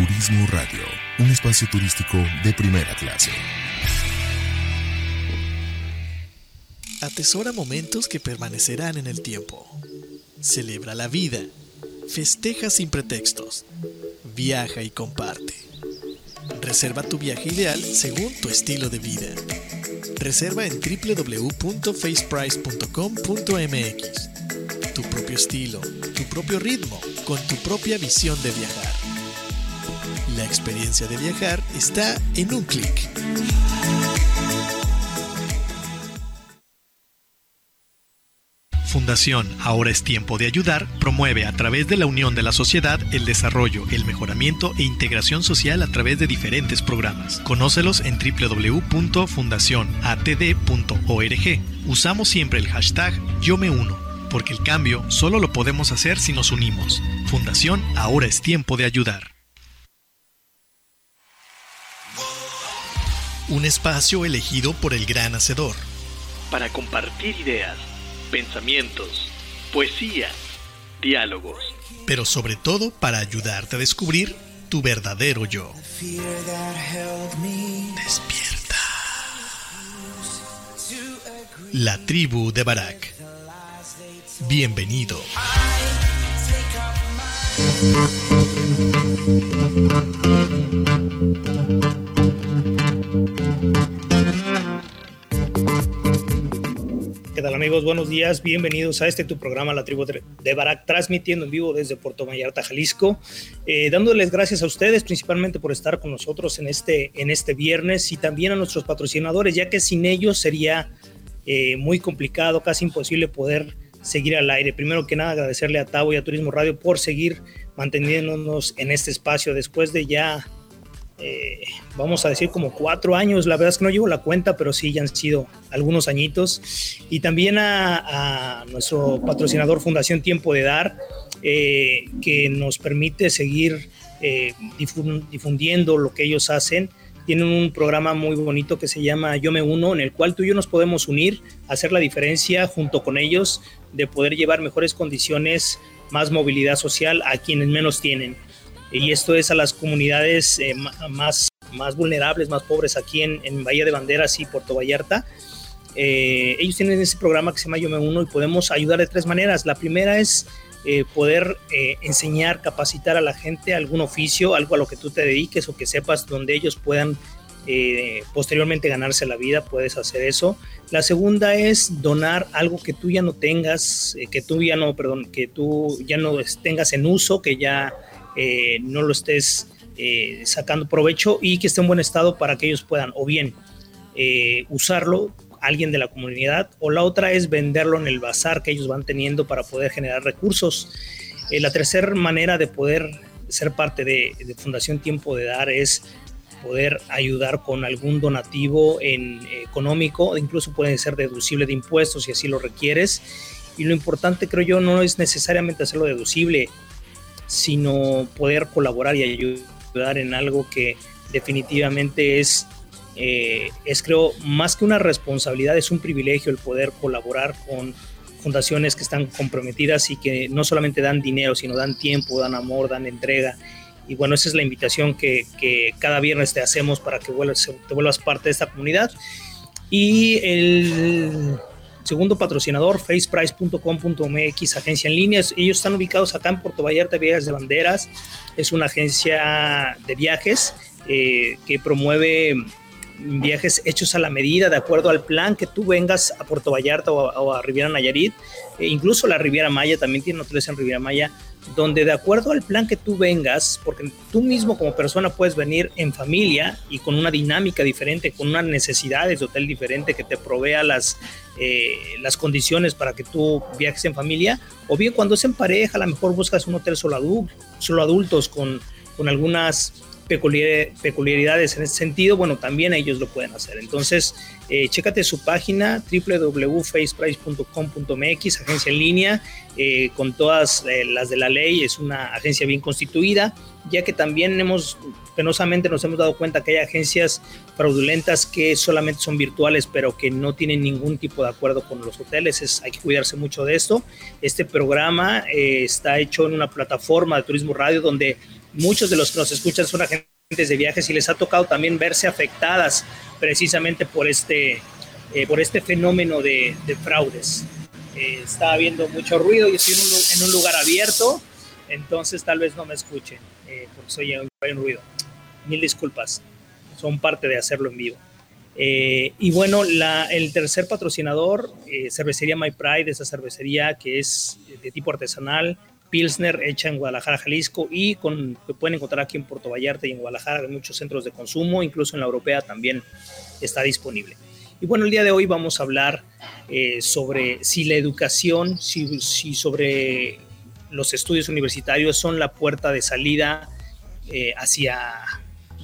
Turismo Radio, un espacio turístico de primera clase. Atesora momentos que permanecerán en el tiempo. Celebra la vida. Festeja sin pretextos. Viaja y comparte. Reserva tu viaje ideal según tu estilo de vida. Reserva en www.faceprice.com.mx. Tu propio estilo, tu propio ritmo, con tu propia visión de viajar. La experiencia de viajar está en un clic. Fundación Ahora es tiempo de ayudar promueve a través de la unión de la sociedad el desarrollo, el mejoramiento e integración social a través de diferentes programas. Conócelos en www.fundacionatd.org. Usamos siempre el hashtag Yo me uno, porque el cambio solo lo podemos hacer si nos unimos. Fundación Ahora es tiempo de ayudar. Un espacio elegido por el gran hacedor. Para compartir ideas pensamientos, poesía, diálogos. Pero sobre todo para ayudarte a descubrir tu verdadero yo. Despierta. La tribu de Barak. Bienvenido. ¿Qué tal amigos? Buenos días, bienvenidos a este tu programa La Tribu de Barak, transmitiendo en vivo desde Puerto Vallarta, Jalisco, eh, dándoles gracias a ustedes principalmente por estar con nosotros en este, en este viernes y también a nuestros patrocinadores, ya que sin ellos sería eh, muy complicado, casi imposible poder seguir al aire. Primero que nada, agradecerle a Tavo y a Turismo Radio por seguir manteniéndonos en este espacio después de ya eh, vamos a decir como cuatro años, la verdad es que no llevo la cuenta, pero sí ya han sido algunos añitos. Y también a, nuestro patrocinador Fundación Tiempo de Dar, eh, que nos permite seguir eh, difundiendo lo que ellos hacen. Tienen un programa muy bonito que se llama Yo Me Uno, en el cual tú y yo nos podemos unir, hacer la diferencia junto con ellos, de poder llevar mejores condiciones, más movilidad social a quienes menos tienen y esto es a las comunidades eh, más, más vulnerables, más pobres aquí en, en Bahía de Banderas y Puerto Vallarta. Eh, ellos tienen ese programa que se llama Yo Me Uno y podemos ayudar de tres maneras. La primera es eh, poder enseñar, capacitar a la gente algún oficio, algo a lo que tú te dediques o que sepas donde ellos puedan posteriormente ganarse la vida, puedes hacer eso. La segunda es donar algo que tú ya no tengas, que tú ya no, perdón, que tú ya no tengas en uso, que ya eh, no lo estés eh, sacando provecho y que esté en buen estado para que ellos puedan o bien eh, usarlo alguien de la comunidad o la otra es venderlo en el bazar que ellos van teniendo para poder generar recursos. la tercera manera de poder ser parte de, Fundación Tiempo de Dar es poder ayudar con algún donativo en, económico, incluso puede ser deducible de impuestos si así lo requieres. Y lo importante creo yo no es necesariamente hacerlo deducible, sino poder colaborar y ayudar en algo que definitivamente es, eh, es creo, más que una responsabilidad, es un privilegio el poder colaborar con fundaciones que están comprometidas y que no solamente dan dinero, sino dan tiempo, dan amor, dan entrega. Y bueno, esa es la invitación que, cada viernes te hacemos para que vuelvas, te vuelvas parte de esta comunidad. Y el Segundo patrocinador, faceprice.com.mx, agencia en línea. Ellos están ubicados acá en Puerto Vallarta, Viajes de Banderas. Es una agencia de viajes eh, que promueve viajes hechos a la medida, de acuerdo al plan que tú vengas a Puerto Vallarta o a, Riviera Nayarit. E incluso la Riviera Maya también tiene hoteles en Riviera Maya donde de acuerdo al plan que tú vengas, porque tú mismo como persona puedes venir en familia y con una dinámica diferente, con unas necesidades de hotel diferente que te provea las, eh, las condiciones para que tú viajes en familia, o bien cuando es en pareja, a lo mejor buscas un hotel solo, solo adultos con, con algunas peculiaridades en ese sentido, bueno, también ellos lo pueden hacer. Entonces, eh, chécate su página www.faceprice.com.mx, agencia en línea, eh, con todas eh, las de la ley, es una agencia bien constituida, ya que también hemos, penosamente nos hemos dado cuenta que hay agencias fraudulentas que solamente son virtuales, pero que no tienen ningún tipo de acuerdo con los hoteles, es, hay que cuidarse mucho de esto. Este programa está hecho en una plataforma de turismo radio donde muchos de los que nos escuchan son agentes de viajes y les ha tocado también verse afectadas precisamente por este, eh, por este fenómeno de, fraudes. Eh, está habiendo mucho ruido y estoy en un, lugar abierto, entonces tal vez no me escuchen eh, porque soy un ruido. Mil disculpas, son parte de hacerlo en vivo. y bueno, la, el tercer patrocinador, cervecería My Pride, esa cervecería que es de tipo artesanal, Pilsner hecha en Guadalajara, Jalisco y con, que pueden encontrar aquí en Puerto Vallarta y en Guadalajara en muchos centros de consumo, incluso en la europea también está disponible. Y bueno, el día de hoy vamos a hablar eh, sobre si la educación, si, si, sobre los estudios universitarios son la puerta de salida eh, hacia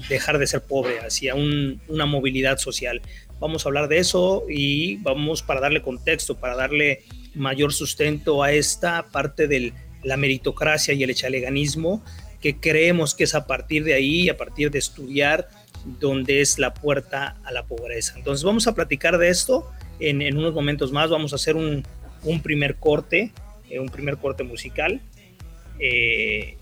dejar de ser pobre, hacia una movilidad social. Vamos a hablar de eso y vamos para darle contexto, para darle mayor sustento a esta parte del la meritocracia y el echaleganismo, que creemos que es a partir de ahí, a partir de estudiar, donde es la puerta a la pobreza. Entonces vamos a platicar de esto en, unos momentos más, vamos a hacer un, primer corte, eh, un primer corte musical, eh,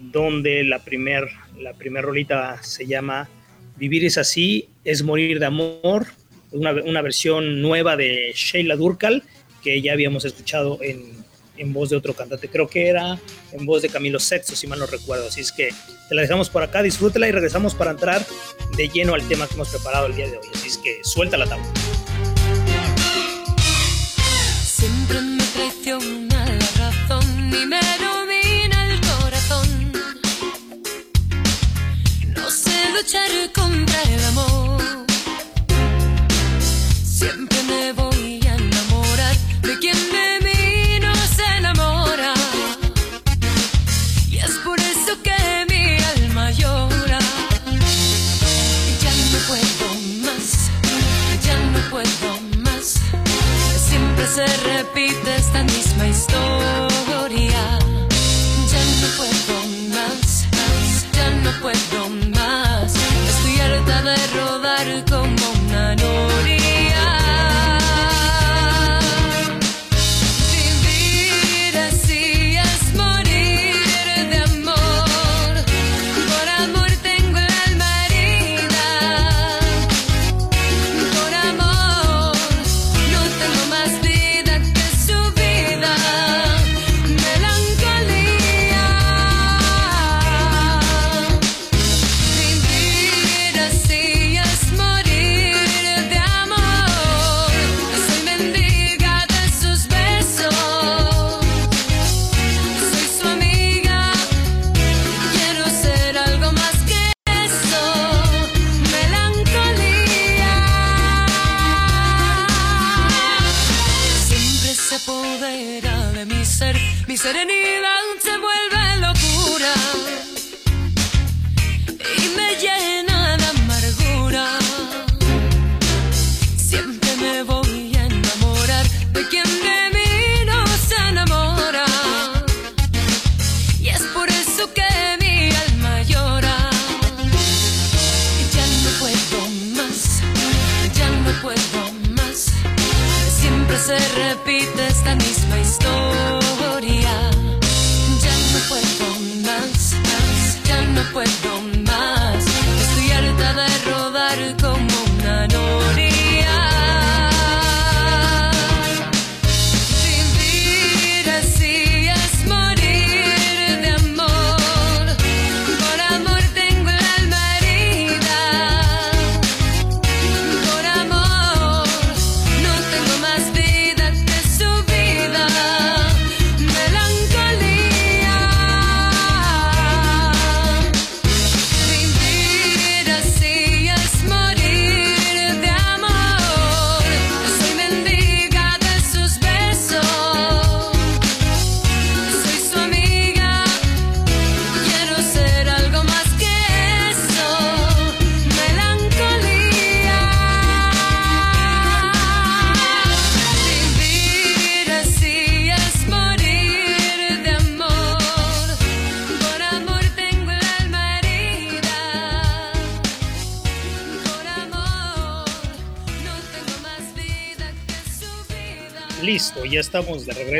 donde la primer, la primer rolita se llama Vivir es así, es morir de amor, una, una versión nueva de Sheila Durkal, que ya habíamos escuchado en en voz de otro cantante. Creo que era en voz de Camilo Sexto, si mal no recuerdo. Así es que te la dejamos por acá, disfrútela y regresamos para entrar de lleno al tema que hemos preparado el día de hoy. Así es que suelta la tabla. Siempre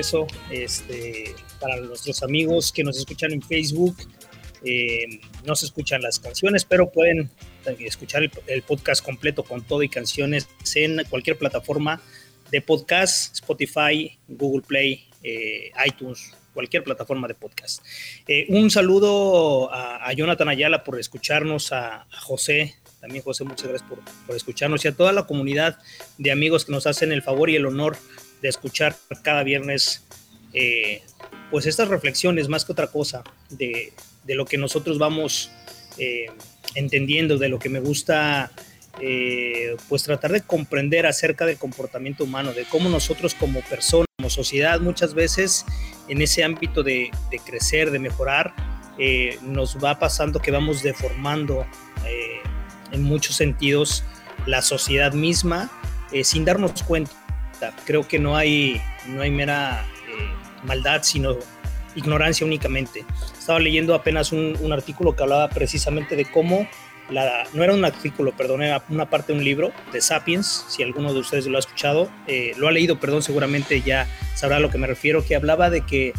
regreso. Este, para nuestros amigos que nos escuchan en Facebook, Eh, no se escuchan las canciones, pero pueden escuchar el, podcast completo con todo y canciones en cualquier plataforma de podcast, Spotify, Google Play, eh, iTunes, cualquier plataforma de podcast. Eh, un saludo a, Jonathan Ayala por escucharnos, a, José, también José, muchas gracias por, por, escucharnos y a toda la comunidad de amigos que nos hacen el favor y el honor de escuchar cada viernes eh, pues estas reflexiones más que otra cosa de, de lo que nosotros vamos eh, entendiendo, de lo que me gusta eh, pues tratar de comprender acerca del comportamiento humano, de cómo nosotros como personas, como sociedad, muchas veces en ese ámbito de, de crecer, de mejorar, nos va pasando que vamos deformando en muchos sentidos la sociedad misma sin darnos cuenta. Creo que no hay, no hay mera maldad, sino ignorancia únicamente. Estaba leyendo apenas un, artículo que hablaba precisamente de cómo la, no era un artículo, perdón, era una parte de un libro de Sapiens, si alguno de ustedes lo ha escuchado, eh, lo ha leído, perdón, seguramente ya sabrá a lo que me refiero, que hablaba de que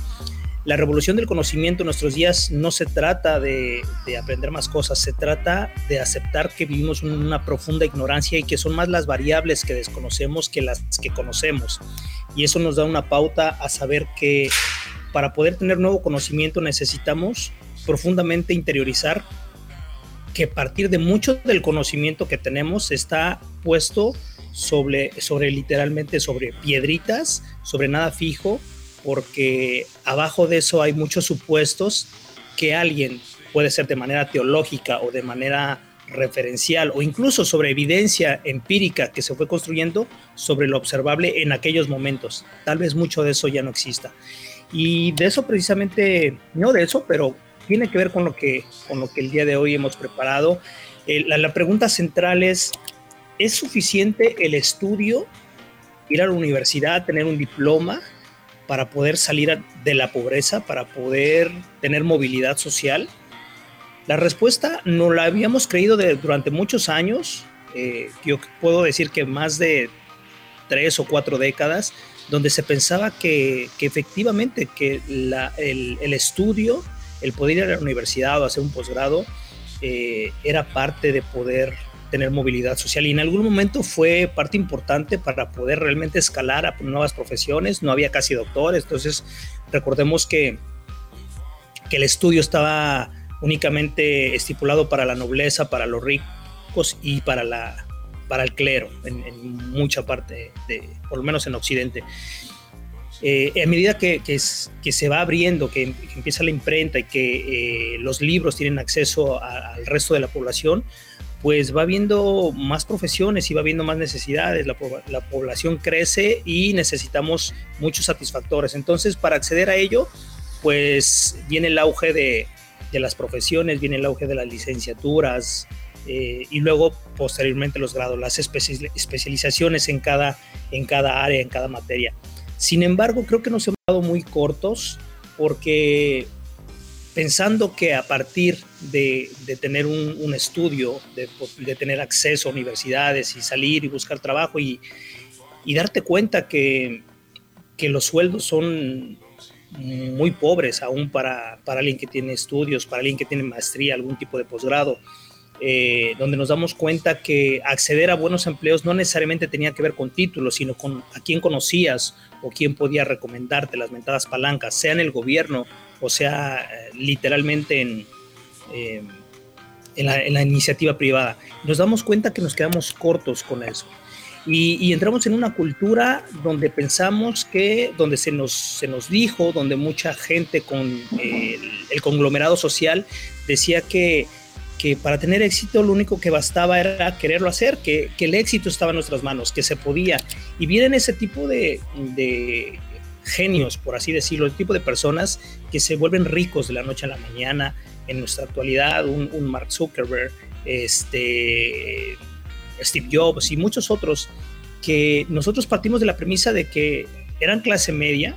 la revolución del conocimiento en nuestros días no se trata de, de, aprender más cosas, se trata de aceptar que vivimos una profunda ignorancia y que son más las variables que desconocemos que las que conocemos. Y eso nos da una pauta a saber que para poder tener nuevo conocimiento necesitamos profundamente interiorizar que partir de mucho del conocimiento que tenemos está puesto sobre, sobre literalmente sobre piedritas, sobre nada fijo, porque abajo de eso hay muchos supuestos que alguien puede ser de manera teológica o de manera referencial o incluso sobre evidencia empírica que se fue construyendo sobre lo observable en aquellos momentos. Tal vez mucho de eso ya no exista. Y de eso precisamente, no de eso, pero tiene que ver con lo que, con lo que el día de hoy hemos preparado. la, la pregunta central es, ¿es suficiente el estudio, ir a la universidad, tener un diploma para poder salir de la pobreza, para poder tener movilidad social? La respuesta no la habíamos creído durante muchos años, eh, yo puedo decir que más de tres o cuatro décadas, donde se pensaba que, efectivamente que el, estudio, el poder ir a la universidad o hacer un posgrado, eh, era parte de poder tener movilidad social. Y en algún momento fue parte importante para poder realmente escalar a nuevas profesiones, no había casi doctores, entonces recordemos que, que el estudio estaba únicamente estipulado para la nobleza, para los ricos y para la para el clero en, mucha parte, de, por lo menos en Occidente. Eh, a medida que, que, se va abriendo, que, empieza la imprenta y que eh, los libros tienen acceso al resto de la población, pues va habiendo más profesiones y va habiendo más necesidades, la, la, población crece y necesitamos muchos satisfactores. Entonces, para acceder a ello, pues viene el auge de, de las profesiones, viene el auge de las licenciaturas, eh, y luego posteriormente los grados, las especializaciones en cada, en cada área, en cada materia. Sin embargo, creo que nos hemos quedado muy cortos porque pensando que a partir de, tener un, estudio, de, tener acceso a universidades y salir y buscar trabajo y, darte cuenta que, los sueldos son muy pobres aún para, para alguien que tiene estudios, para alguien que tiene maestría, algún tipo de posgrado, eh, donde nos damos cuenta que acceder a buenos empleos no necesariamente tenía que ver con títulos, sino con a quién conocías o quién podía recomendarte las mentadas palancas, sea en el gobierno o sea eh, literalmente en, eh, en, la, iniciativa privada. Nos damos cuenta que nos quedamos cortos con eso. Y, entramos en una cultura donde pensamos que, donde se nos, se nos dijo, donde mucha gente con el conglomerado social decía que que para tener éxito lo único que bastaba era quererlo hacer, que, el éxito estaba en nuestras manos, que se podía. Y vienen ese tipo de, genios, por así decirlo, el tipo de personas que se vuelven ricos de la noche a la mañana en nuestra actualidad, un, Mark Zuckerberg, este, Steve Jobs y muchos otros, que nosotros partimos de la premisa de que eran clase media,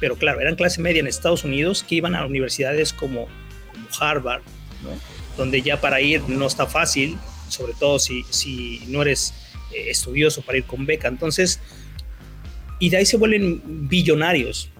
pero claro, eran clase media en Estados Unidos, que iban a universidades como, como Harvard, ¿no? Donde ya para ir no está fácil, sobre todo si, si no eres eh, estudioso para ir con beca. Entonces, y de ahí se vuelven billonarios.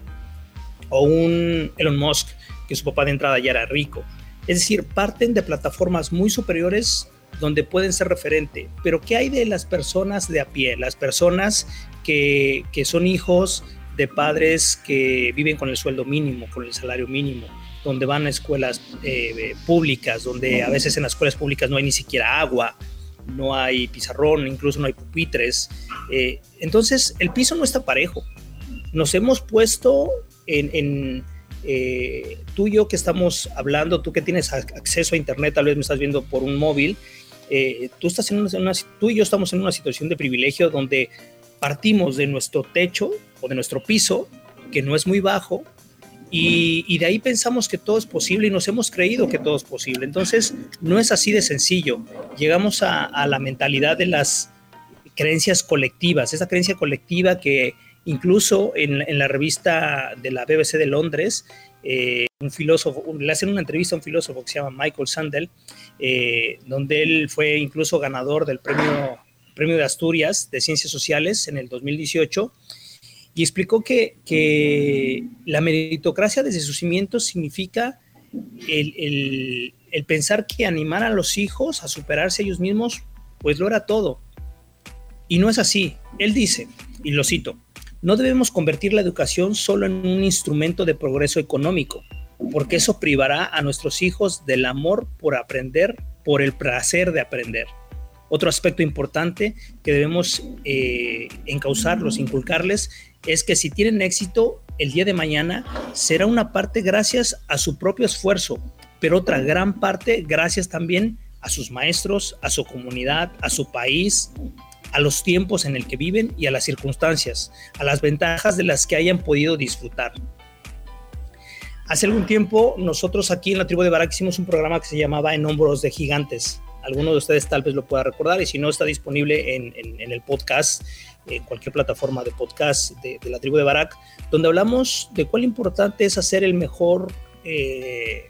O un Elon Musk, que su papá de entrada ya era rico. Es decir, parten de plataformas muy superiores donde pueden ser referente. Pero ¿qué hay de las personas de a pie? Las personas que, que son hijos de padres que viven con el sueldo mínimo, con el salario mínimo, donde van a escuelas eh, públicas, donde a veces en las escuelas públicas no hay ni siquiera agua, no hay pizarrón, incluso no hay pupitres. Eh, entonces, el piso no está parejo. Nos hemos puesto en, eh, tú y yo que estamos hablando, tú que tienes acceso a internet, tal vez me estás viendo por un móvil, tú, estás en una, tú y yo estamos en una situación de privilegio donde partimos de nuestro techo o de nuestro piso, que no es muy bajo, y, de ahí pensamos que todo es posible y nos hemos creído que todo es posible. Entonces, no es así de sencillo. Llegamos a, la mentalidad de las creencias colectivas, esa creencia colectiva que incluso en, la revista de la BBC de Londres, eh, un filósofo, le hacen una entrevista a un filósofo que se llama Michael Sandel, eh, donde él fue incluso ganador del premio, premio de Asturias de Ciencias Sociales en el 2018 y explicó que, la meritocracia desde sus cimientos significa el, pensar que animar a los hijos a superarse ellos mismos, pues lo era todo. Y no es así. Él dice, y lo cito, no debemos convertir la educación solo en un instrumento de progreso económico, porque eso privará a nuestros hijos del amor por aprender, por el placer de aprender. Otro aspecto importante que debemos eh, encauzarlos, inculcarles, es que si tienen éxito el día de mañana, será una parte gracias a su propio esfuerzo, pero otra gran parte gracias también a sus maestros, a su comunidad, a su país, a los tiempos en el que viven y a las circunstancias, a las ventajas de las que hayan podido disfrutar. Hace algún tiempo nosotros aquí en la tribu de Barak hicimos un programa que se llamaba En hombros de gigantes. Alguno de ustedes tal vez lo pueda recordar y si no está disponible en, en el podcast en cualquier plataforma de podcast de, la tribu de Barak, donde hablamos de cuál importante es hacer el mejor, eh,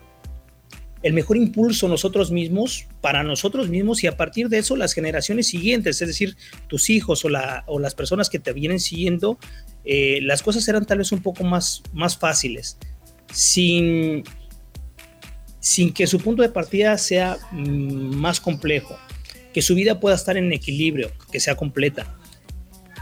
el mejor impulso nosotros mismos, para nosotros mismos y a partir de eso las generaciones siguientes, es decir, tus hijos o, la, o las personas que te vienen siguiendo, eh, las cosas serán tal vez un poco más, más fáciles, sin, sin que su punto de partida sea mm, más complejo, que su vida pueda estar en equilibrio, que sea completa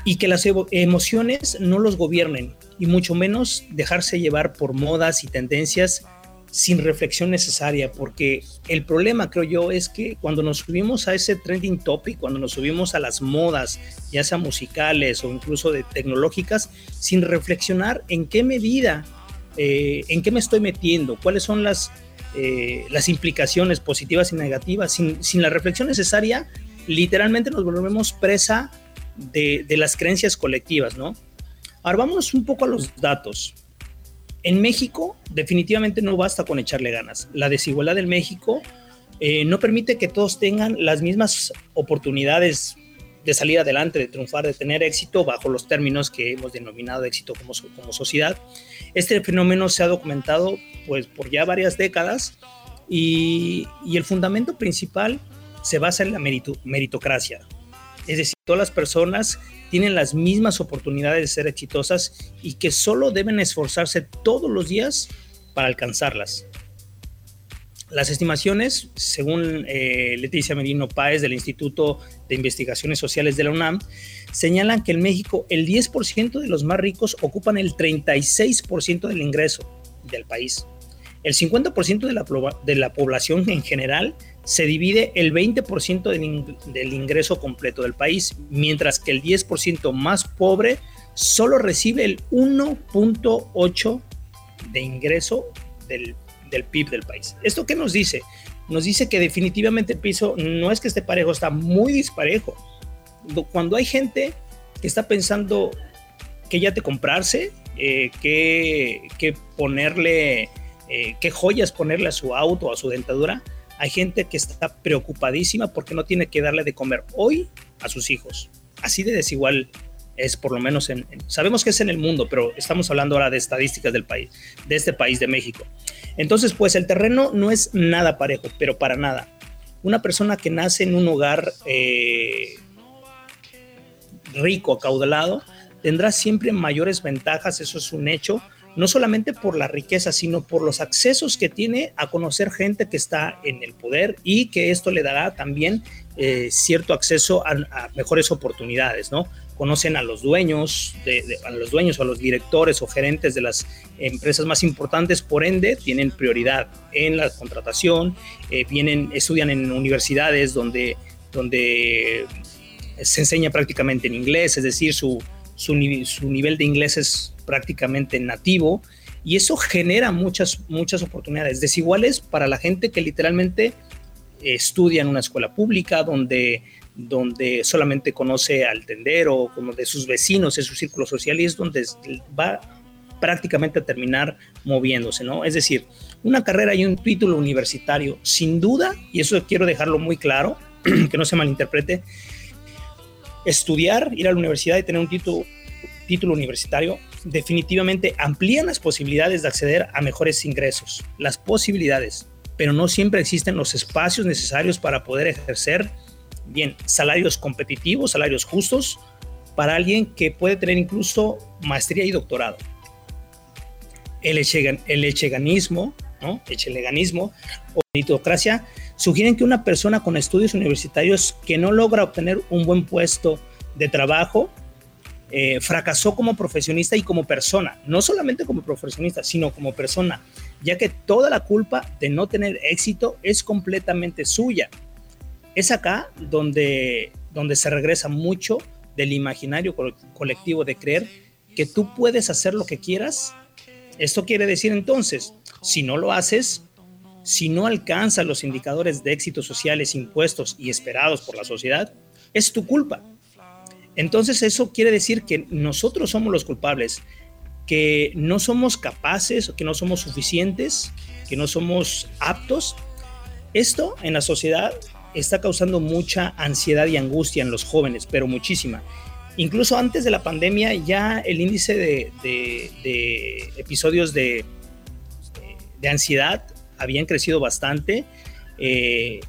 y que las emociones no los gobiernen y mucho menos dejarse llevar por modas y tendencias sin reflexión necesaria, porque el problema, creo yo, es que cuando nos subimos a ese trending topic, cuando nos subimos a las modas, ya sea musicales o incluso de tecnológicas, sin reflexionar en qué medida, eh, en qué me estoy metiendo, cuáles son las, eh, las implicaciones positivas y negativas, sin, sin la reflexión necesaria, literalmente nos volvemos presa de, las creencias colectivas, ¿no? Ahora vamos un poco a los datos. En México definitivamente no basta con echarle ganas. La desigualdad en México eh, no permite que todos tengan las mismas oportunidades de salir adelante, de triunfar, de tener éxito bajo los términos que hemos denominado éxito como, como sociedad. Este fenómeno se ha documentado pues, por ya varias décadas y, el fundamento principal se basa en la meritocracia. Es decir, todas las personas tienen las mismas oportunidades de ser exitosas y que solo deben esforzarse todos los días para alcanzarlas. Las estimaciones, según eh, Leticia Merino Páez del Instituto de Investigaciones Sociales de la UNAM, señalan que en México el 10% de los más ricos ocupan el 36% del ingreso del país. El 50% de de la población en general se divide el 20% del, ingreso completo del país, mientras que el 10% más pobre solo recibe el 1.8 de ingreso del, del, PIB del país. ¿Esto qué nos dice? Nos dice que definitivamente el piso no es que esté parejo, está muy disparejo. Cuando hay gente que está pensando que ya te comprarse, eh, que, ponerle, eh, qué joyas ponerle a su auto, a su dentadura, hay gente que está preocupadísima porque no tiene que darle de comer hoy a sus hijos. Así de desigual es por lo menos en, sabemos que es en el mundo, pero estamos hablando ahora de estadísticas del país, de este país de México. Entonces, pues el terreno no es nada parejo, pero para nada. Una persona que nace en un hogar eh, rico, acaudalado, tendrá siempre mayores ventajas, eso es un hecho, no solamente por la riqueza, sino por los accesos que tiene a conocer gente que está en el poder y que esto le dará también eh, cierto acceso a, mejores oportunidades, ¿no? Conocen a los dueños, de, a los dueños o a los directores o gerentes de las empresas más importantes, por ende tienen prioridad en la contratación, eh, vienen, estudian en universidades donde, donde se enseña prácticamente en inglés, es decir, su, su, su nivel de inglés es prácticamente nativo y eso genera muchas, muchas oportunidades desiguales para la gente que literalmente estudia en una escuela pública donde, donde solamente conoce al tendero, como de sus vecinos, es su círculo social y es donde va prácticamente a terminar moviéndose, ¿no? Es decir, una carrera y un título universitario, sin duda, y eso quiero dejarlo muy claro, que no se malinterprete, estudiar, ir a la universidad y tener un título, título universitario definitivamente amplían las posibilidades de acceder a mejores ingresos, las posibilidades, pero no siempre existen los espacios necesarios para poder ejercer bien salarios competitivos, salarios justos para alguien que puede tener incluso maestría y doctorado. El, el echeganismo, ¿no? Echeleganismo o meritocracia sugieren que una persona con estudios universitarios que no logra obtener un buen puesto de trabajo eh, fracasó como profesionista y como persona, no solamente como profesionista, sino como persona, ya que toda la culpa de no tener éxito es completamente suya. Es acá donde, donde se regresa mucho del imaginario colectivo de creer que tú puedes hacer lo que quieras. Esto quiere decir entonces, si no lo haces, si no alcanzas los indicadores de éxito sociales impuestos y esperados por la sociedad, es tu culpa. Entonces eso quiere decir que nosotros somos los culpables, que no somos capaces, que no somos suficientes, que no somos aptos. Esto en la sociedad está causando mucha ansiedad y angustia en los jóvenes, pero muchísima. Incluso antes de la pandemia ya el índice de, episodios de, ansiedad habían crecido bastante. Eh,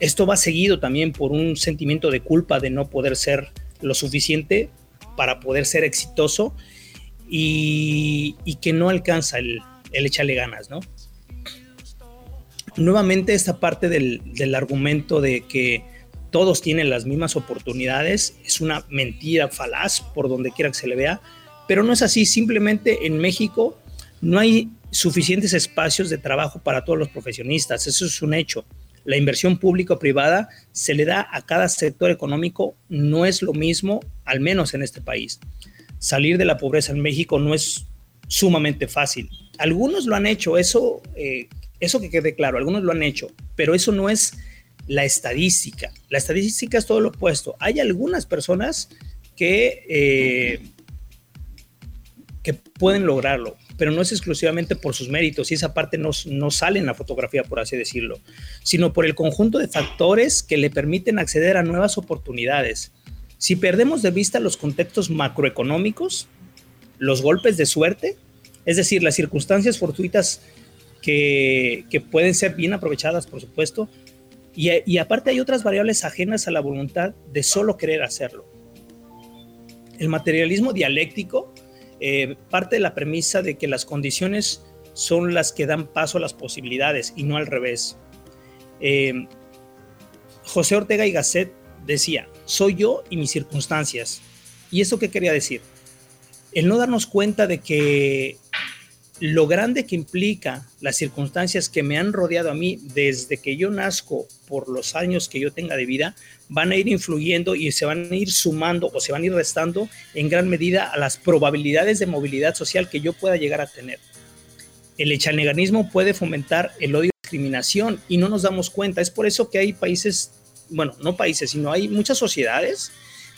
esto va seguido también por un sentimiento de culpa de no poder ser lo suficiente para poder ser exitoso y, que no alcanza el, el échale ganas, ¿no? Nuevamente esta parte del, del argumento de que todos tienen las mismas oportunidades es una mentira falaz por donde quiera que se le vea, pero no es así, simplemente en México no hay suficientes espacios de trabajo para todos los profesionistas, eso es un hecho la inversión pública o privada se le da a cada sector económico, no es lo mismo, al menos en este país. Salir de la pobreza en México no es sumamente fácil. Algunos lo han hecho, eso, eh, eso que quede claro, algunos lo han hecho, pero eso no es la estadística. La estadística es todo lo opuesto. Hay algunas personas que, eh, que pueden lograrlo, pero no es exclusivamente por sus méritos y esa parte no, no sale en la fotografía, por así decirlo, sino por el conjunto de factores que le permiten acceder a nuevas oportunidades. Si perdemos de vista los contextos macroeconómicos, los golpes de suerte, es decir, las circunstancias fortuitas que, que pueden ser bien aprovechadas, por supuesto, y, y aparte hay otras variables ajenas a la voluntad de solo querer hacerlo. El materialismo dialéctico eh, parte de la premisa de que las condiciones son las que dan paso a las posibilidades y no al revés. Eh, José Ortega y Gasset decía, soy yo y mis circunstancias. ¿Y eso qué quería decir? El no darnos cuenta de que lo grande que implica las circunstancias que me han rodeado a mí desde que yo nazco por los años que yo tenga de vida, van a ir influyendo y se van a ir sumando o se van a ir restando en gran medida a las probabilidades de movilidad social que yo pueda llegar a tener. El echaneganismo puede fomentar el odio y discriminación y no nos damos cuenta. Es por eso que hay países, bueno, no países, sino hay muchas sociedades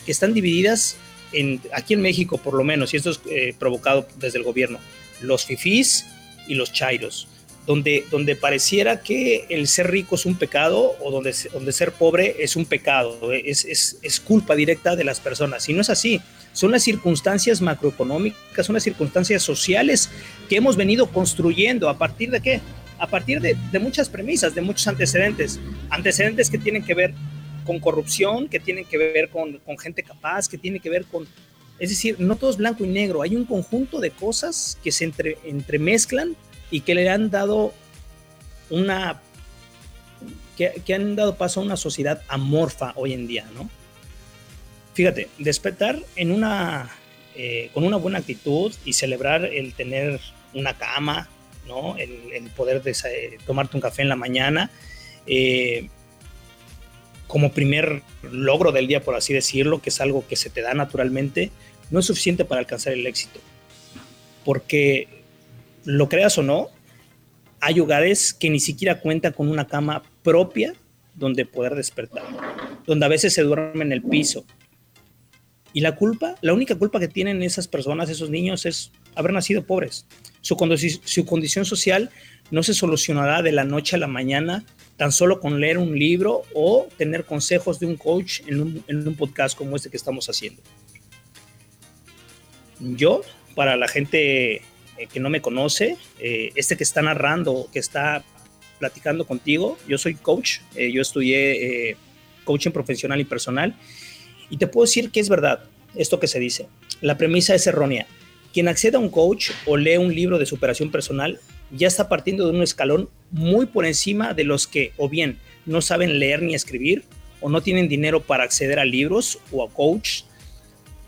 que están divididas en, aquí en México por lo menos, y esto es eh, provocado desde el gobierno los fifís y los chairos, donde, donde pareciera que el ser rico es un pecado o donde, donde ser pobre es un pecado, es, es, es culpa directa de las personas. Y no es así, son las circunstancias macroeconómicas, son las circunstancias sociales que hemos venido construyendo a partir de qué? A partir de, de muchas premisas, de muchos antecedentes, antecedentes que tienen que ver con corrupción, que tienen que ver con, con gente capaz, que tienen que ver con Es decir, no todo es blanco y negro, hay un conjunto de cosas que se entre, entremezclan y que le han dado una que, han dado paso a una sociedad amorfa hoy en día, ¿no? Fíjate, despertar en una, eh, con una buena actitud y celebrar el tener una cama, ¿no? El, poder de, eh, tomarte un café en la mañana, eh, como primer logro del día, por así decirlo, que es algo que se te da naturalmente, no es suficiente para alcanzar el éxito. Porque, lo creas o no, hay hogares que ni siquiera cuentan con una cama propia donde poder despertar, donde a veces se duermen en el piso. Y la culpa, la única culpa que tienen esas personas, esos niños, es haber nacido pobres. Su, condición social no se solucionará de la noche a la mañana tan solo con leer un libro o tener consejos de un coach en un podcast como este que estamos haciendo. Yo, para la gente eh, que no me conoce, eh, este que está narrando, que está platicando contigo, yo soy coach, eh, yo estudié eh, coaching profesional y personal y te puedo decir que es verdad esto que se dice. La premisa es errónea. Quien accede a un coach o lee un libro de superación personal ya está partiendo de un escalón muy por encima de los que o bien no saben leer ni escribir o no tienen dinero para acceder a libros o a coach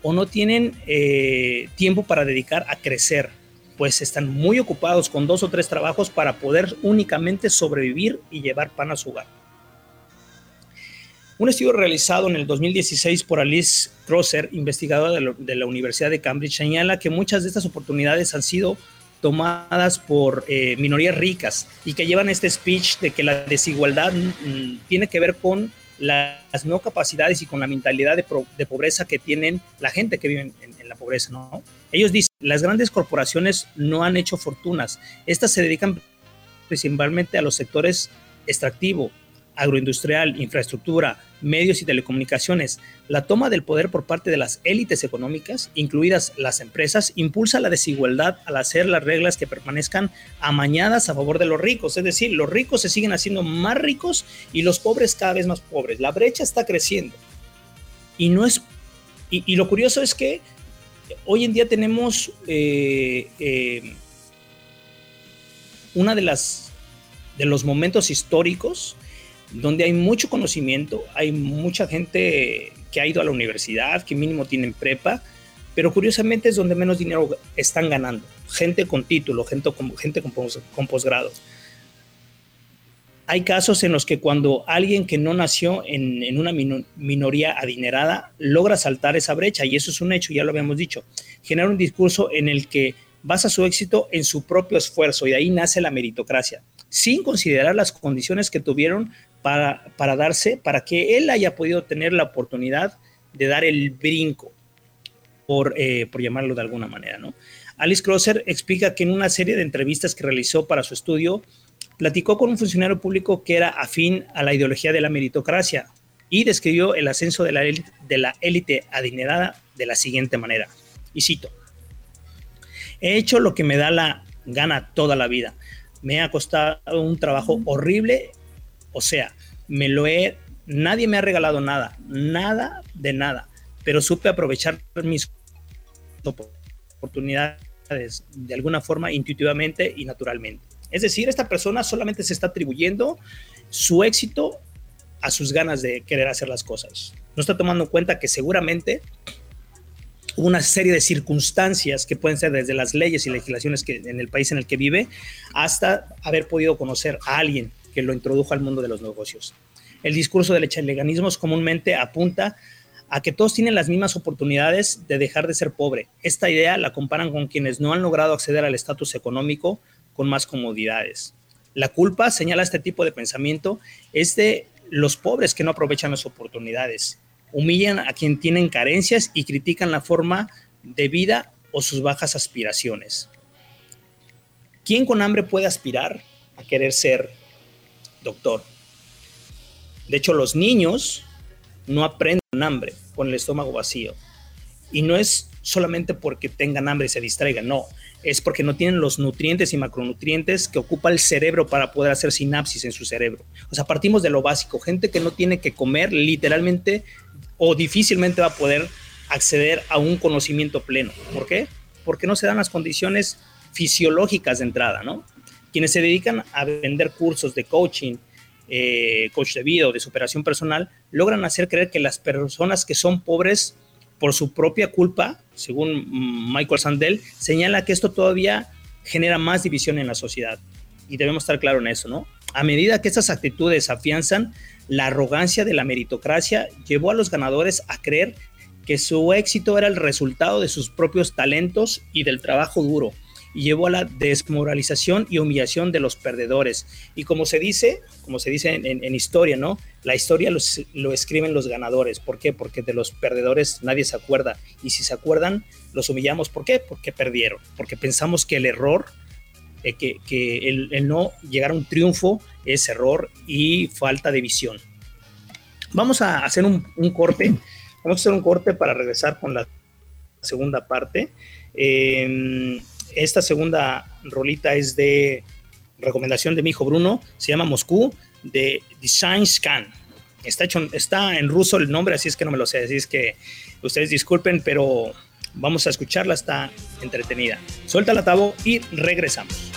o no tienen tiempo para dedicar a crecer pues están muy ocupados con dos o tres trabajos para poder únicamente sobrevivir y llevar pan a su hogar. Un estudio realizado en el 2016 por Alice Crosser, investigadora de, la Universidad de Cambridge, señala que muchas de estas oportunidades han sido tomadas por eh, minorías ricas y que llevan este speech de que la desigualdad mm, tiene que ver con las no capacidades y con la mentalidad de, pro, de pobreza que tienen la gente que vive en, en, la pobreza, ¿no? Ellos dicen, las grandes corporaciones no han hecho fortunas, estas se dedican principalmente a los sectores extractivo, agroindustrial, infraestructura, medios y telecomunicaciones. La toma del poder por parte de las élites económicas, incluidas las empresas, impulsa la desigualdad al hacer las reglas que permanezcan amañadas a favor de los ricos. Es decir, los ricos se siguen haciendo más ricos y los pobres cada vez más pobres. La brecha está creciendo. Y no es. Y, lo curioso es que hoy en día tenemos eh, eh, una de las de los momentos históricos donde hay mucho conocimiento, hay mucha gente que ha ido a la universidad, que mínimo tienen prepa, pero curiosamente es donde menos dinero están ganando. Gente con título, gente con, gente con, con posgrado. Hay casos en los que cuando alguien que no nació en, en una minoría adinerada logra saltar esa brecha, y eso es un hecho, ya lo habíamos dicho, genera un discurso en el que basa su éxito en su propio esfuerzo y de ahí nace la meritocracia, sin considerar las condiciones que tuvieron para, para darse, para que él haya podido tener la oportunidad de dar el brinco, por, eh, por llamarlo de alguna manera. ¿no? Alice Crosser explica que en una serie de entrevistas que realizó para su estudio, platicó con un funcionario público que era afín a la ideología de la meritocracia y describió el ascenso de la élite, de la élite adinerada de la siguiente manera. Y cito, he hecho lo que me da la gana toda la vida. Me ha costado un trabajo horrible, o sea, me lo he, nadie me ha regalado nada, nada de nada, pero supe aprovechar mis oportunidades de alguna forma intuitivamente y naturalmente. Es decir, esta persona solamente se está atribuyendo su éxito a sus ganas de querer hacer las cosas. No está tomando en cuenta que seguramente una serie de circunstancias que pueden ser desde las leyes y legislaciones que en el país en el que vive hasta haber podido conocer a alguien que lo introdujo al mundo de los negocios. El discurso del echeleganismo comúnmente apunta a que todos tienen las mismas oportunidades de dejar de ser pobre. Esta idea la comparan con quienes no han logrado acceder al estatus económico con más comodidades. La culpa, señala este tipo de pensamiento, es de los pobres que no aprovechan las oportunidades, humillan a quien tienen carencias y critican la forma de vida o sus bajas aspiraciones. ¿Quién con hambre puede aspirar a querer ser doctor? De hecho, los niños no aprenden hambre, con el estómago vacío. Y no es solamente porque tengan hambre y se distraigan, no, es porque no tienen los nutrientes y macronutrientes que ocupa el cerebro para poder hacer sinapsis en su cerebro. O sea, partimos de lo básico. Gente que no tiene que comer literalmente o difícilmente va a poder acceder a un conocimiento pleno. ¿Por qué? Porque no se dan las condiciones fisiológicas de entrada, ¿no? Quienes se dedican a vender cursos de coaching, eh, coach de vida o de superación personal, logran hacer creer que las personas que son pobres por su propia culpa, según Michael Sandel, señala que esto todavía genera más división en la sociedad. Y debemos estar claros en eso, ¿no? A medida que estas actitudes afianzan, la arrogancia de la meritocracia llevó a los ganadores a creer que su éxito era el resultado de sus propios talentos y del trabajo duro, y llevó a la desmoralización y humillación de los perdedores. Y como se dice, como se dice en, historia, ¿no? La historia lo escriben los ganadores. ¿Por qué? Porque de los perdedores nadie se acuerda. Y si se acuerdan, los humillamos. ¿Por qué? Porque perdieron. Porque pensamos que el error, eh, que, el, no llegar a un triunfo es error y falta de visión. Vamos a hacer un, un corte Vamos a hacer un corte para regresar con la segunda parte. Em, esta segunda rolita es de recomendación de mi hijo Bruno, se llama Moscú, de Design Scan. Está, hecho, está en ruso el nombre, así es que no me lo sé, así es que ustedes disculpen, pero vamos a escucharla, está entretenida. Suelta la tabo y regresamos.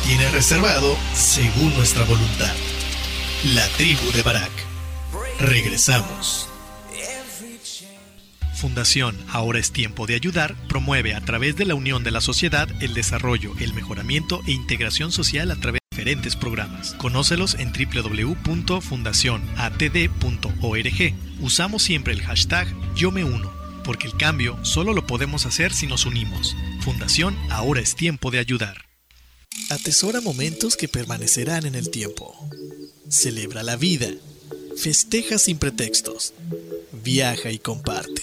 Tiene reservado según nuestra voluntad. La tribu de Barak. Regresamos. Fundación Ahora es Tiempo de Ayudar promueve a través de la unión de la sociedad el desarrollo, el mejoramiento e integración social a través de diferentes programas. Conócelos en www.fundacionatd.org. Usamos siempre el hashtag Yo me uno, porque el cambio solo lo podemos hacer si nos unimos. Fundación Ahora es Tiempo de Ayudar. Atesora momentos que permanecerán en el tiempo. Celebra la vida. Festeja sin pretextos. Viaja y comparte.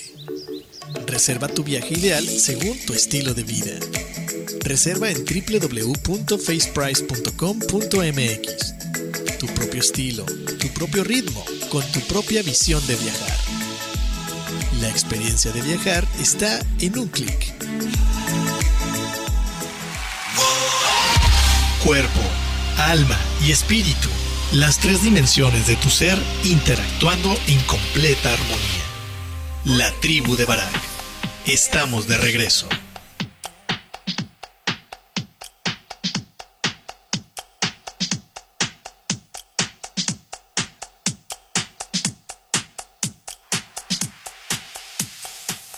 Reserva tu viaje ideal según tu estilo de vida. Reserva en www.faceprice.com.mx. Tu propio estilo, tu propio ritmo, con tu propia visión de viajar. La experiencia de viajar está en un clic. Cuerpo, alma y espíritu, las tres dimensiones de tu ser interactuando en completa armonía. La tribu de Barak. Estamos de regreso.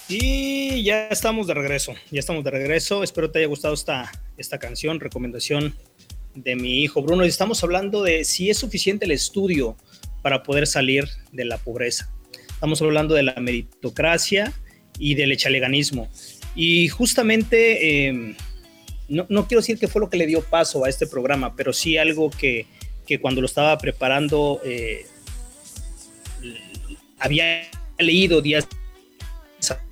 Y ya estamos de regreso, ya estamos de regreso. Espero te haya gustado esta, esta canción, recomendación de mi hijo Bruno. Estamos hablando de si es suficiente el estudio para poder salir de la pobreza. Estamos hablando de la meritocracia, y del echaleganismo. Y justamente, em, no, no, quiero decir que fue lo que le dio paso a este programa, pero sí algo que, que cuando lo estaba preparando eh, había leído días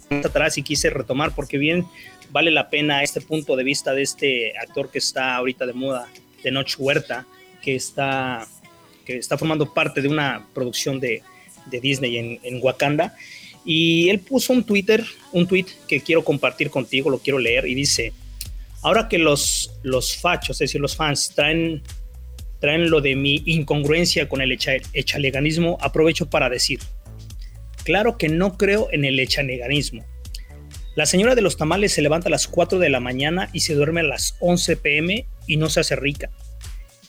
atrás y quise retomar porque bien vale la pena este punto de vista de este actor que está ahorita de moda, de Noche Huerta, que está, que está formando parte de una producción de, de Disney en, en Wakanda y él puso un Twitter, un tweet que quiero compartir contigo, lo quiero leer, y dice, ahora que los, los fachos, es decir, los fans, traen, traen lo de mi incongruencia con el echaleganismo, aprovecho para decir, claro que no creo en el echaleganismo. La señora de los tamales se levanta a las 4 de la mañana y se duerme a las 11 pm y no se hace rica.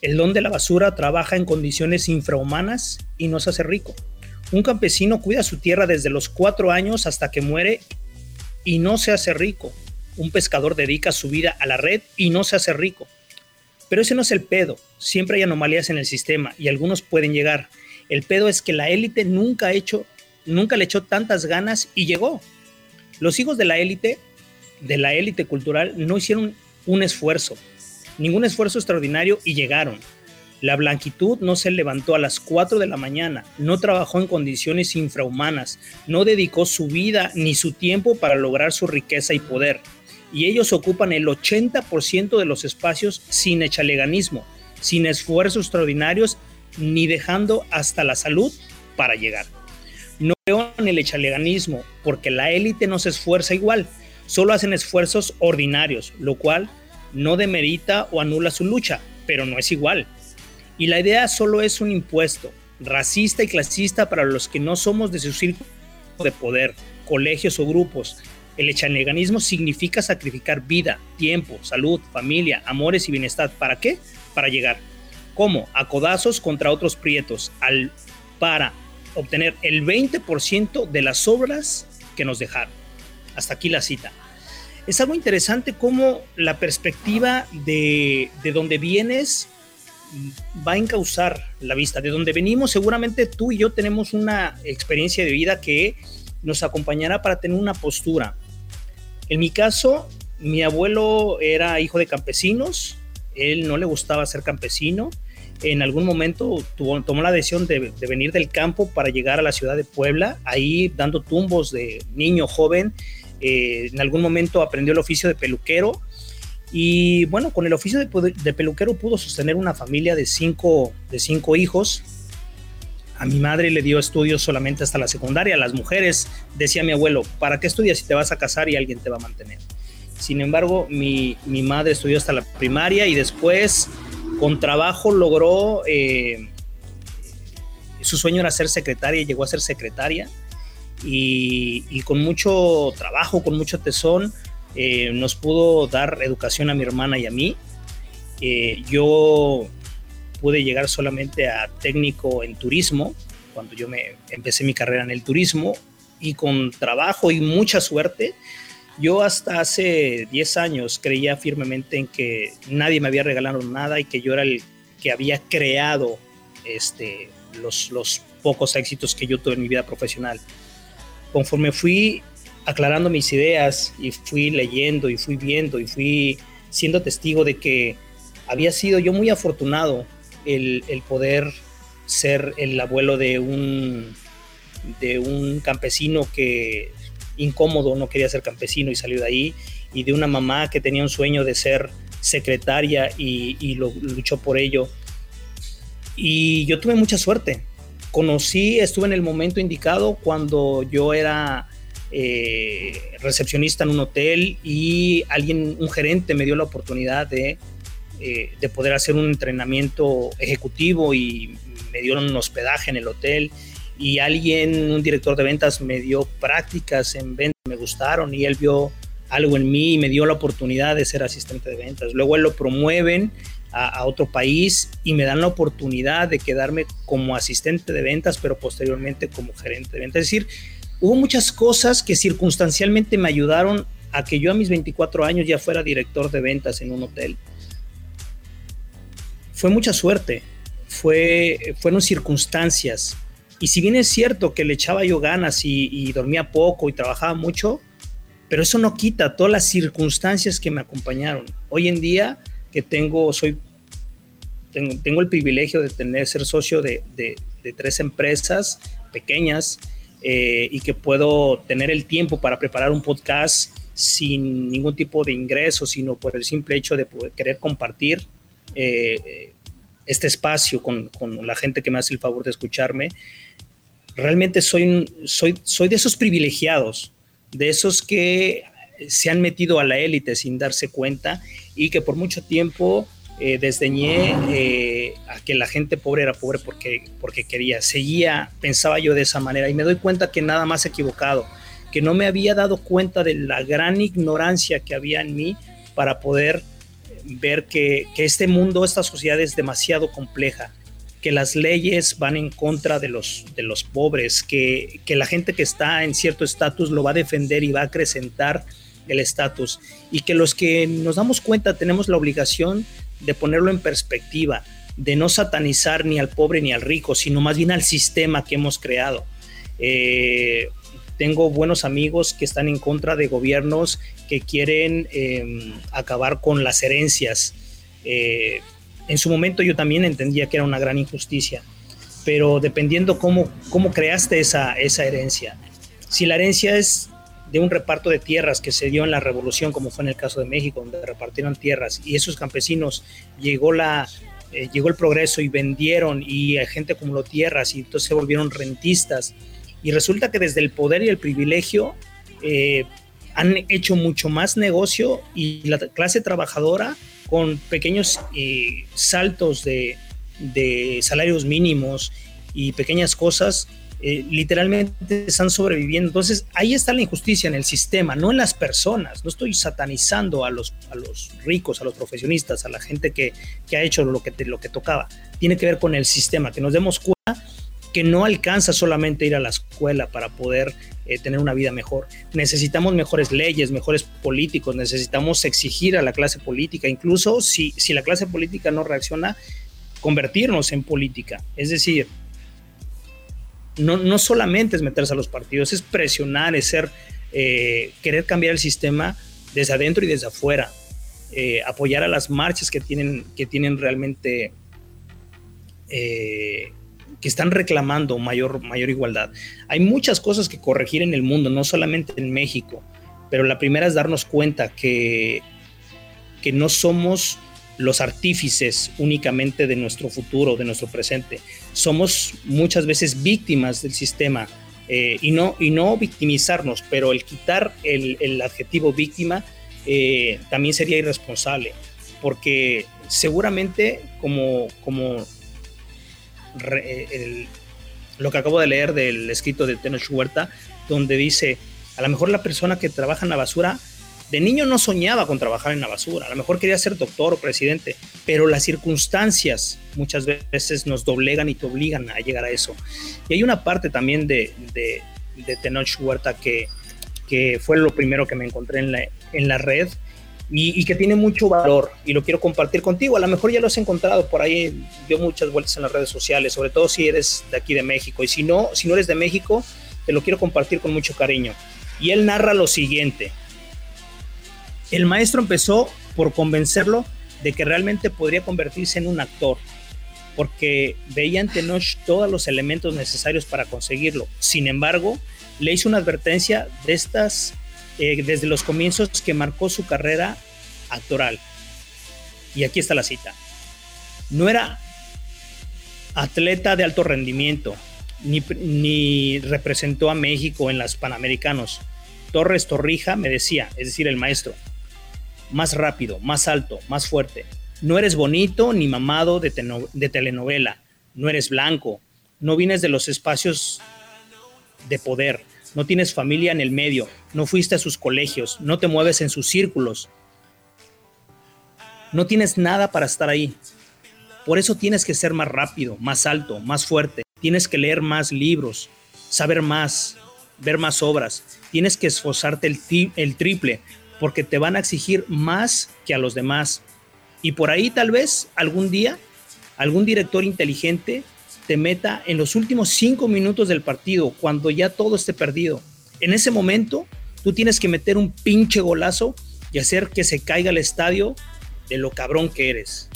El don de la basura trabaja en condiciones infrahumanas y no se hace rico. Un campesino cuida su tierra desde los cuatro años hasta que muere y no se hace rico. Un pescador dedica su vida a la red y no se hace rico. Pero ese no es el pedo. Siempre hay anomalías en el sistema y algunos pueden llegar. El pedo es que la élite nunca nunca le echó tantas ganas y llegó. Los hijos de la élite, de la élite cultural, no hicieron un esfuerzo, ningún esfuerzo extraordinario y llegaron. La blanquitud no se levantó a las 4 de la mañana, no trabajó en condiciones infrahumanas, no dedicó su vida ni su tiempo para lograr su riqueza y poder. Y ellos ocupan el 80% de los espacios sin echaleganismo, sin esfuerzos extraordinarios, ni dejando hasta la salud para llegar. No creo en el echaleganismo, porque la élite no se esfuerza igual, solo hacen esfuerzos ordinarios, lo cual no demerita o anula su lucha, pero no es igual. Y la idea solo es un impuesto racista y clasista para los que no somos de su círculo de poder, colegios o grupos. El echaneganismo significa sacrificar vida, tiempo, salud, familia, amores y bienestar. ¿Para qué? Para llegar. ¿Cómo? A codazos contra otros prietos, para obtener el 20% de las obras que nos dejaron. Hasta aquí la cita. Es algo interesante cómo la perspectiva de, de donde vienes va a encauzar la vista. De donde venimos, seguramente tú y yo tenemos una experiencia de vida que nos acompañará para tener una postura. En mi caso, mi abuelo era hijo de campesinos, él no le gustaba ser campesino. En algún momento tomó la decisión de, venir del campo para llegar a la ciudad de Puebla, ahí dando tumbos de niño joven. Eh, en algún momento aprendió el oficio de peluquero y bueno, con el oficio de, peluquero pudo sostener una familia de cinco, de cinco hijos. A mi madre le dio estudios solamente hasta la secundaria. A las mujeres, decía mi abuelo, ¿para qué estudias si te vas a casar y alguien te va a mantener? Sin embargo, mi, madre estudió hasta la primaria y después, con trabajo, logró... Eh, su sueño era ser secretaria y llegó a ser secretaria. Y, y con mucho trabajo, con mucho tesón, eh, nos pudo dar educación a mi hermana y a mí. Eh, yo pude llegar solamente a técnico en turismo cuando yo me empecé mi carrera en el turismo y con trabajo y mucha suerte, yo hasta hace 10 años creía firmemente en que nadie me había regalado nada y que yo era el que había creado este, los, los pocos éxitos que yo tuve en mi vida profesional. Conforme fui aclarando mis ideas y fui leyendo y fui viendo y fui siendo testigo de que había sido yo muy afortunado el, el poder ser el abuelo de un, de un campesino que incómodo no quería ser campesino y salió de ahí, y de una mamá que tenía un sueño de ser secretaria y, y lo, luchó por ello. Y yo tuve mucha suerte. Conocí, estuve en el momento indicado cuando yo era eh, recepcionista en un hotel y alguien, un gerente me dio la oportunidad de, eh, de poder hacer un entrenamiento ejecutivo y me dieron un hospedaje en el hotel y alguien, un director de ventas, me dio prácticas en ventas, me gustaron y él vio algo en mí y me dio la oportunidad de ser asistente de ventas. Luego él lo promueven a, otro país y me dan la oportunidad de quedarme como asistente de ventas, pero posteriormente como gerente de ventas. Es decir, hubo muchas cosas que circunstancialmente me ayudaron a que yo a mis 24 años ya fuera director de ventas en un hotel. Fue mucha suerte, fue, fueron circunstancias. Y si bien es cierto que le echaba yo ganas y, y dormía poco y trabajaba mucho, pero eso no quita todas las circunstancias que me acompañaron. Hoy en día que tengo, soy, tengo, tengo el privilegio de tener, ser socio de, de, tres empresas pequeñas eh, y que puedo tener el tiempo para preparar un podcast sin ningún tipo de ingreso, sino por el simple hecho de poder querer compartir eh, este espacio con, con, la gente que me hace el favor de escucharme. Realmente soy, soy, soy de esos privilegiados, de esos que se han metido a la élite sin darse cuenta y que por mucho tiempo eh, desdeñé eh, a que la gente pobre era pobre porque, porque quería. Seguía, pensaba yo de esa manera y me doy cuenta que nada más equivocado, que no me había dado cuenta de la gran ignorancia que había en mí para poder ver que, que este mundo, esta sociedad es demasiado compleja, que las leyes van en contra de los, de los pobres, que, que la gente que está en cierto estatus lo va a defender y va a acrecentar el estatus y que los que nos damos cuenta tenemos la obligación de ponerlo en perspectiva, de no satanizar ni al pobre ni al rico, sino más bien al sistema que hemos creado. Eh, tengo buenos amigos que están en contra de gobiernos que quieren eh, acabar con las herencias. Eh, en su momento yo también entendía que era una gran injusticia, pero dependiendo cómo, cómo creaste esa, esa herencia. Si la herencia es de un reparto de tierras que se dio en la revolución, como fue en el caso de México, donde repartieron tierras y esos campesinos llegó la eh, llegó el progreso y vendieron y la gente acumuló tierras y entonces se volvieron rentistas. Y resulta que desde el poder y el privilegio eh, han hecho mucho más negocio y la clase trabajadora con pequeños eh, saltos de, de salarios mínimos y pequeñas cosas eh, literalmente están sobreviviendo. Entonces, ahí está la injusticia en el sistema, no en las personas. No estoy satanizando a los, a los ricos, a los profesionistas, a la gente que, que ha hecho lo que, te, lo que tocaba. Tiene que ver con el sistema, que nos demos cuenta que no alcanza solamente ir a la escuela para poder eh, tener una vida mejor. Necesitamos mejores leyes, mejores políticos, necesitamos exigir a la clase política, incluso si, si la clase política no reacciona, convertirnos en política. Es decir, no, no solamente es meterse a los partidos, es presionar, es ser, eh, querer cambiar el sistema desde adentro y desde afuera, eh, apoyar a las marchas que tienen, que tienen realmente, eh, que están reclamando mayor, mayor igualdad. Hay muchas cosas que corregir en el mundo, no solamente en México, pero la primera es darnos cuenta que, que no somos los artífices únicamente de nuestro futuro, de nuestro presente. Somos muchas veces víctimas del sistema eh, y, no, y no victimizarnos, pero el quitar el, el adjetivo víctima eh, también sería irresponsable, porque seguramente como, como re, el, lo que acabo de leer del escrito de Tenoch Huerta, donde dice, a lo mejor la persona que trabaja en la basura De niño no soñaba con trabajar en la basura, a lo mejor quería ser doctor o presidente, pero las circunstancias muchas veces nos doblegan y te obligan a llegar a eso. Y hay una parte también de, de, de Tenoch Huerta que, que fue lo primero que me encontré en la, en la red y, y, que tiene mucho valor y lo quiero compartir contigo. A lo mejor ya lo has encontrado por ahí, dio muchas vueltas en las redes sociales, sobre todo si eres de aquí de México. Y si no, si no eres de México, te lo quiero compartir con mucho cariño. Y él narra lo siguiente. El maestro empezó por convencerlo de que realmente podría convertirse en un actor, porque veía en Tenoch todos los elementos necesarios para conseguirlo. Sin embargo, le hizo una advertencia de estas eh, desde los comienzos que marcó su carrera actoral. Y aquí está la cita. No era atleta de alto rendimiento, ni, ni representó a México en las Panamericanos. Torres Torrija me decía, es decir, el maestro, más rápido, más alto, más fuerte. No eres bonito ni mamado de, telenovela, no eres blanco, no vienes de los espacios de poder, no tienes familia en el medio, no fuiste a sus colegios, no te mueves en sus círculos, no tienes nada para estar ahí. Por eso tienes que ser más rápido, más alto, más fuerte, tienes que leer más libros, saber más, ver más obras, tienes que esforzarte el triple, porque te van a exigir más que a los demás. Y por ahí tal vez algún día algún director inteligente te meta en los últimos cinco minutos del partido, cuando ya todo esté perdido. En ese momento, tú tienes que meter un pinche golazo y hacer que se caiga el estadio de lo cabrón que eres.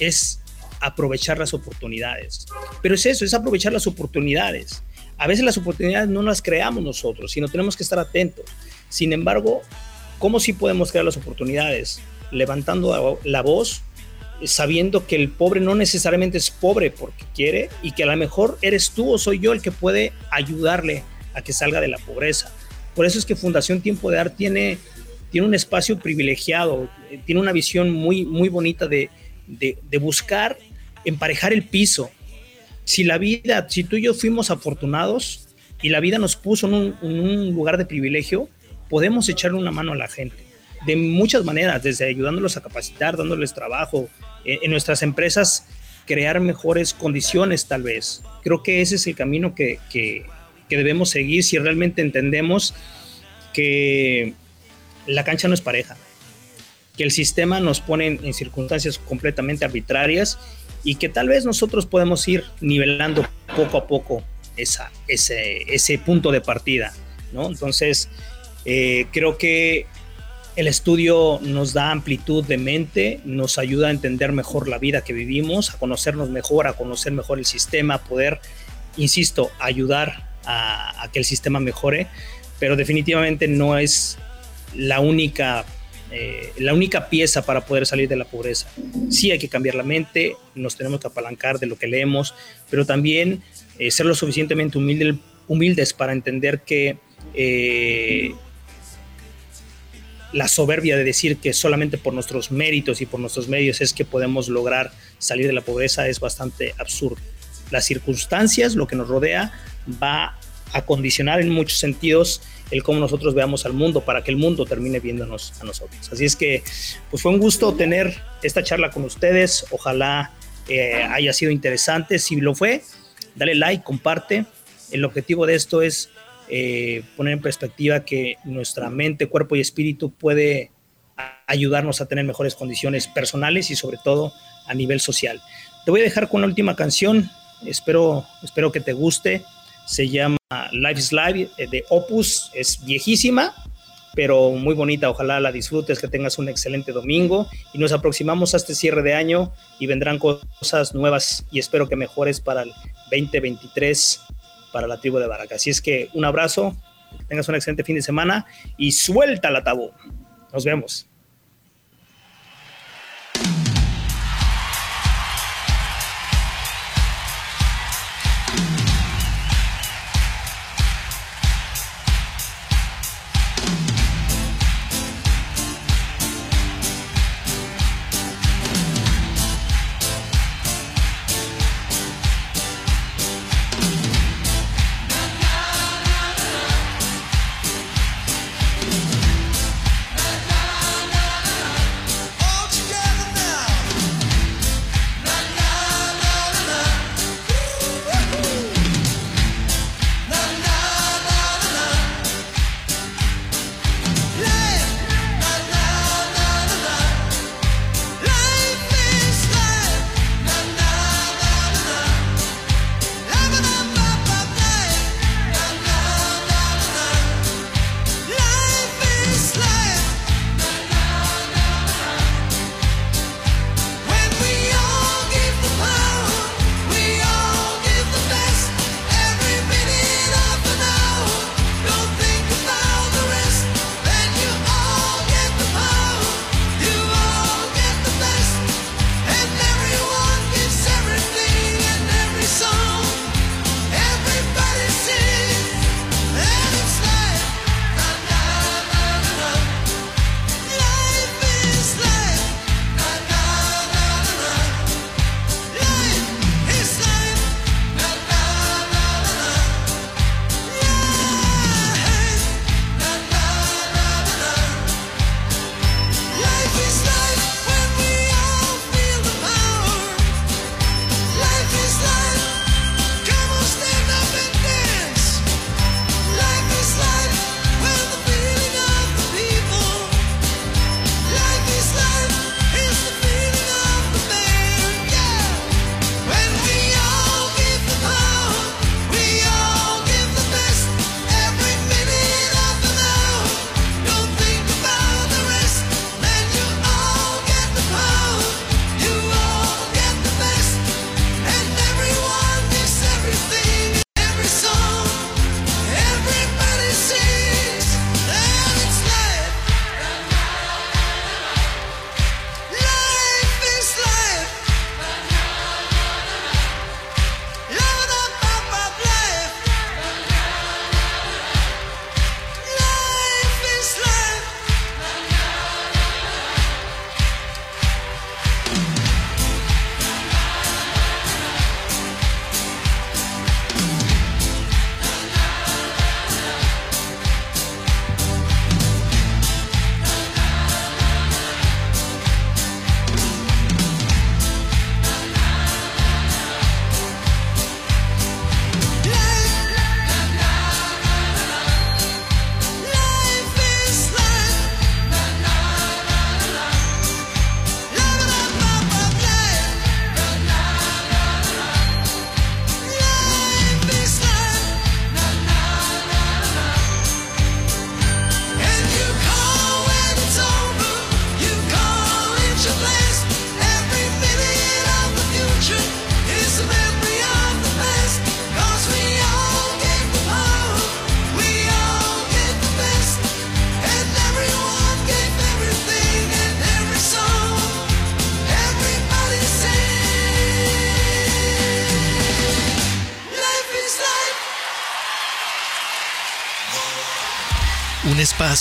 Es aprovechar las oportunidades. Pero es eso, es aprovechar las oportunidades. A veces las oportunidades no las creamos nosotros, sino tenemos que estar atentos. Sin embargo, ¿Cómo sí podemos crear las oportunidades? Levantando la voz, sabiendo que el pobre no necesariamente es pobre porque quiere y que a lo mejor eres tú o soy yo el que puede ayudarle a que salga de la pobreza. Por eso es que Fundación Tiempo de Dar tiene, tiene un espacio privilegiado, tiene una visión muy, muy bonita de, de, buscar emparejar el piso. Si la vida, si tú y yo fuimos afortunados y la vida nos puso en un lugar de privilegio, podemos echarle una mano a la gente de muchas maneras, desde ayudándolos a capacitar, dándoles trabajo, en, en nuestras empresas crear mejores condiciones tal vez. Creo que ese es el camino que, que, que debemos seguir si realmente entendemos que la cancha no es pareja, que el sistema nos pone en, circunstancias completamente arbitrarias y que tal vez nosotros podemos ir nivelando poco a poco esa, ese, ese punto de partida, ¿no? Entonces, eh, creo que el estudio nos da amplitud de mente, nos ayuda a entender mejor la vida que vivimos, a conocernos mejor, a conocer mejor el sistema, a poder, insisto, ayudar a, a que el sistema mejore, pero definitivamente no es la única, eh, la única pieza para poder salir de la pobreza. Sí hay que cambiar la mente, nos tenemos que apalancar de lo que leemos, pero también eh, ser lo suficientemente humilde, humildes para entender que eh, la soberbia de decir que solamente por nuestros méritos y por nuestros medios es que podemos lograr salir de la pobreza es bastante absurdo. Las circunstancias, lo que nos rodea, va a condicionar en muchos sentidos el cómo nosotros veamos al mundo para que el mundo termine viéndonos a nosotros. Así es que, pues fue un gusto tener esta charla con ustedes. Ojalá eh, haya sido interesante. Si lo fue, dale like, comparte. El objetivo de esto es eh, poner en perspectiva que nuestra mente, cuerpo y espíritu puede ayudarnos a tener mejores condiciones personales y sobre todo a nivel social. Te voy a dejar con la última canción, espero, espero que te guste, se llama Life is Live eh, de Opus, es viejísima, pero muy bonita, ojalá la disfrutes, que tengas un excelente domingo. Y nos aproximamos a este cierre de año y vendrán cosas nuevas y espero que mejores para el 2023 para la tribu de Baraka. Así es que un abrazo, tengas un excelente fin de semana y suelta la tabú. Nos vemos.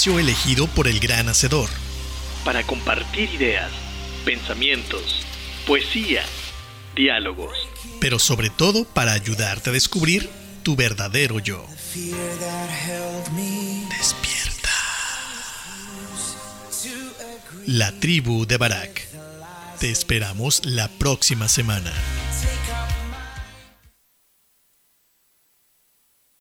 Espacio elegido por el gran hacedor. Para compartir ideas, pensamientos, poesía, diálogos. Pero sobre todo para ayudarte a descubrir tu verdadero yo. Despierta. La tribu de Barak. Te esperamos la próxima semana.